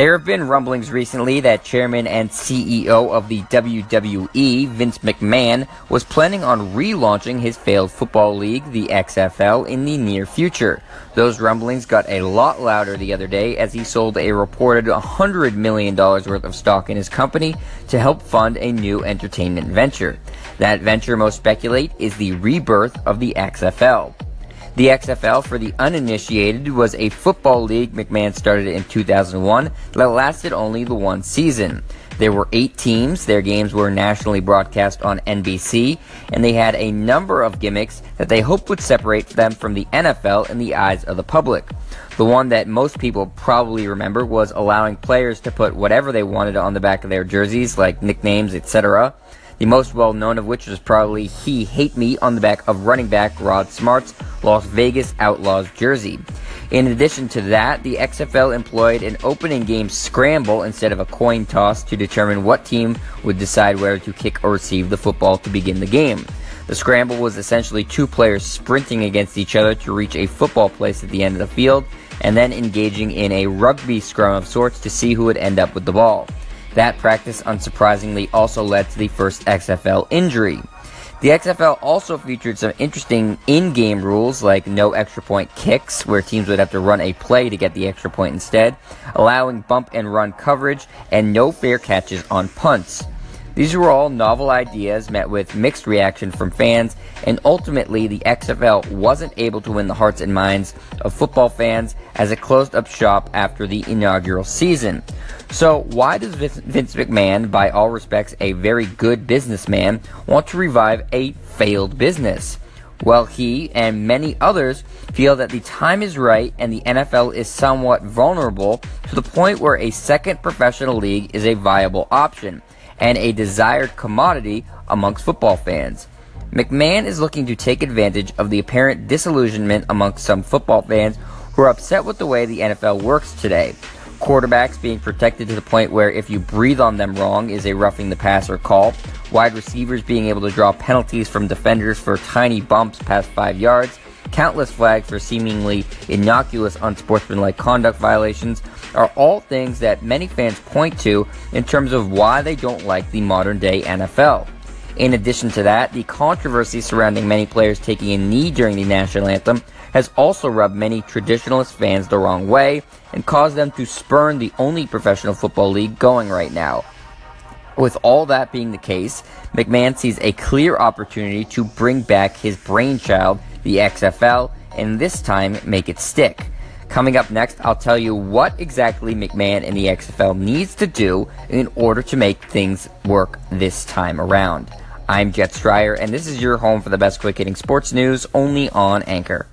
There have been rumblings recently that chairman and CEO of the WWE, Vince McMahon, was planning on relaunching his failed football league, the XFL, in the near future. Those rumblings got a lot louder the other day as he sold a reported $100 million worth of stock in his company to help fund a new entertainment venture. That venture, most speculate, is the rebirth of the XFL. The XFL, for the uninitiated, was a football league McMahon started in 2001 that lasted only the one season. There were eight teams, their games were nationally broadcast on NBC, and they had a number of gimmicks that they hoped would separate them from the NFL in the eyes of the public. The one that most people probably remember was allowing players to put whatever they wanted on the back of their jerseys, like nicknames, etc the most well known of which was probably He Hate Me on the back of running back Rod Smart's Las Vegas Outlaws jersey. In addition to that, the XFL employed an opening game scramble instead of a coin toss to determine what team would decide whether to kick or receive the football to begin the game. The scramble was essentially two players sprinting against each other to reach a football place at the end of the field and then engaging in a rugby scrum of sorts to see who would end up with the ball. That practice, unsurprisingly, also led to the first XFL injury. The XFL also featured some interesting in game rules like no extra point kicks, where teams would have to run a play to get the extra point instead, allowing bump and run coverage, and no fair catches on punts. These were all novel ideas met with mixed reaction from fans, and ultimately the XFL wasn't able to win the hearts and minds of football fans as it closed up shop after the inaugural season. So, why does Vince McMahon, by all respects a very good businessman, want to revive a failed business? Well, he and many others feel that the time is right and the NFL is somewhat vulnerable to the point where a second professional league is a viable option and a desired commodity amongst football fans. McMahon is looking to take advantage of the apparent disillusionment amongst some football fans who are upset with the way the NFL works today. Quarterbacks being protected to the point where if you breathe on them wrong is a roughing the passer call, wide receivers being able to draw penalties from defenders for tiny bumps past five yards, countless flags for seemingly innocuous unsportsmanlike conduct violations are all things that many fans point to in terms of why they don't like the modern day NFL. In addition to that, the controversy surrounding many players taking a knee during the national anthem has also rubbed many traditionalist fans the wrong way and caused them to spurn the only professional football league going right now. With all that being the case, McMahon sees a clear opportunity to bring back his brainchild, the XFL, and this time make it stick. Coming up next, I'll tell you what exactly McMahon and the XFL needs to do in order to make things work this time around. I'm Jet Stryer, and this is your home for the best quick hitting sports news only on Anchor.